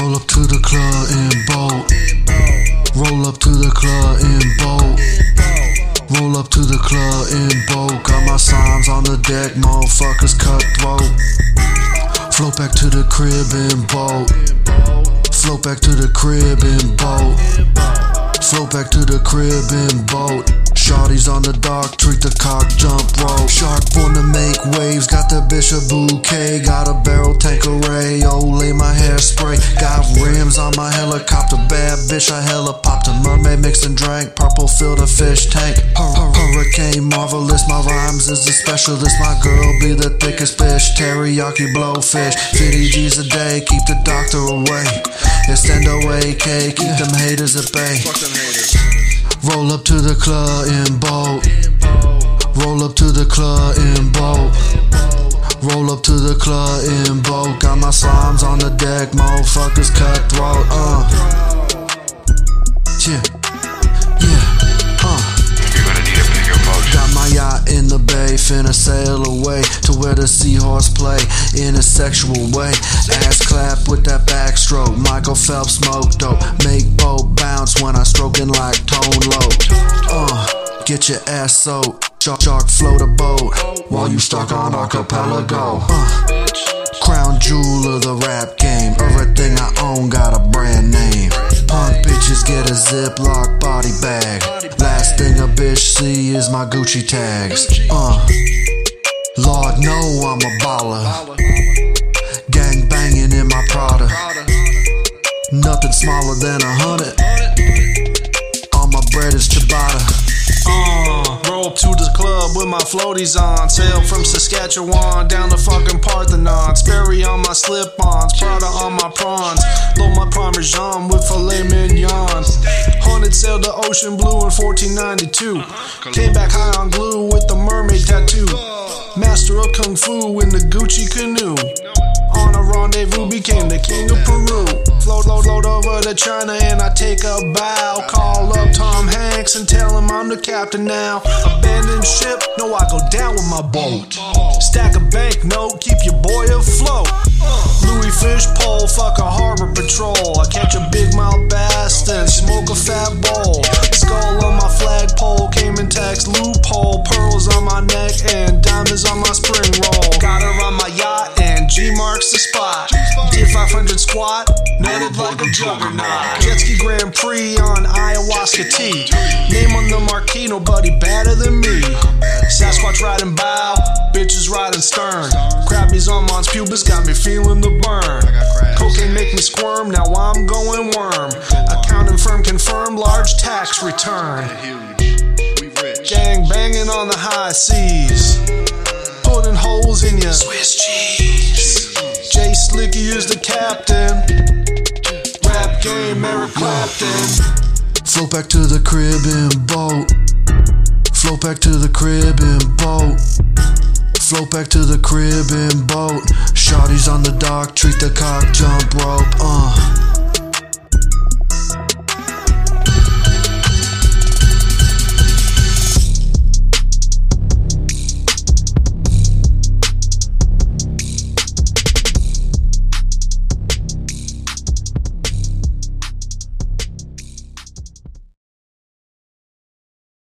Roll up to the club in boat. Roll up to the club in boat. Roll up to the club in boat. Got my signs on the deck, motherfuckers cutthroat. Float back to the crib in boat. Float back to the crib in boat. Float back to the crib in boat. Shawty's on the dock, treat the cock jump rope. Shark to make waves, got the bishop bouquet, got a barrel tank array. Rims on my helicopter. Bad bitch, I hella popped a mermaid mixed and drank. Purple filled a fish tank. Hur- hur- Hurricane marvelous, my rhymes is the specialist. My girl be the thickest fish, teriyaki blowfish. 50 G's a day, keep the doctor away. Extendo AK, keep them haters at bay. Roll up to the club in boat. Roll up to the club in boat. Roll up to the club in boat. Got my slimes on the deck, motherfuckers cutthroat. Uh. Yeah. Yeah. Uh. You're gonna need a bigger boat. Got my yacht in the bay, finna sail away to where the seahorse play in a sexual way. Ass clap with that backstroke. Michael Phelps smoke dope. Make boat bounce when I stroking like tone low. Uh, get your ass soaked. Shark, shark float a boat while you stuck on archipelago. Uh, crown jewel of the rap game. Everything I own got a brand name. Punk bitches get a Ziploc body bag. Last thing a bitch see is my Gucci tags. Uh, Lord know I'm a baller. Gang banging in my Prada. Nothing smaller than a hundred. My floaties on. Sail from Saskatchewan down to fucking Parthenon. Sperry on my slip ons, Prada on my prawns. Load my Parmesan with filet mignon. Haunted sailed the ocean blue in 1492. Came back high on glue with the mermaid tattoo. Master of Kung Fu in the Gucci canoe. On a rendezvous, became the king of Peru. Float, float, float over to China and I take a bow. Call up Tom Hanks and tell him I'm the captain now. Abandon ship, no, I go down with my boat. Stack a bank note, keep your boy afloat. Louis Fish pole, fuck a harbor patrol. I catch a big netted like a juggernaut. Jet ski Grand Prix on ayahuasca tea. Name on the marquee, nobody better than me. Sasquatch riding bow, bitches riding stern. Crabbies on Mons Pubis got me feeling the burn. Cocaine make me squirm, now I'm going worm. Accounting firm confirm large tax return. Gang banging on the high seas. Putting holes in your Swiss cheese. Jay Slicky is the captain. Game, Eric Clapton. Float back to the crib in boat. Float back to the crib in boat. Float back to the crib in boat. Shawty's on the dock, treat the cock jump rope. Uh.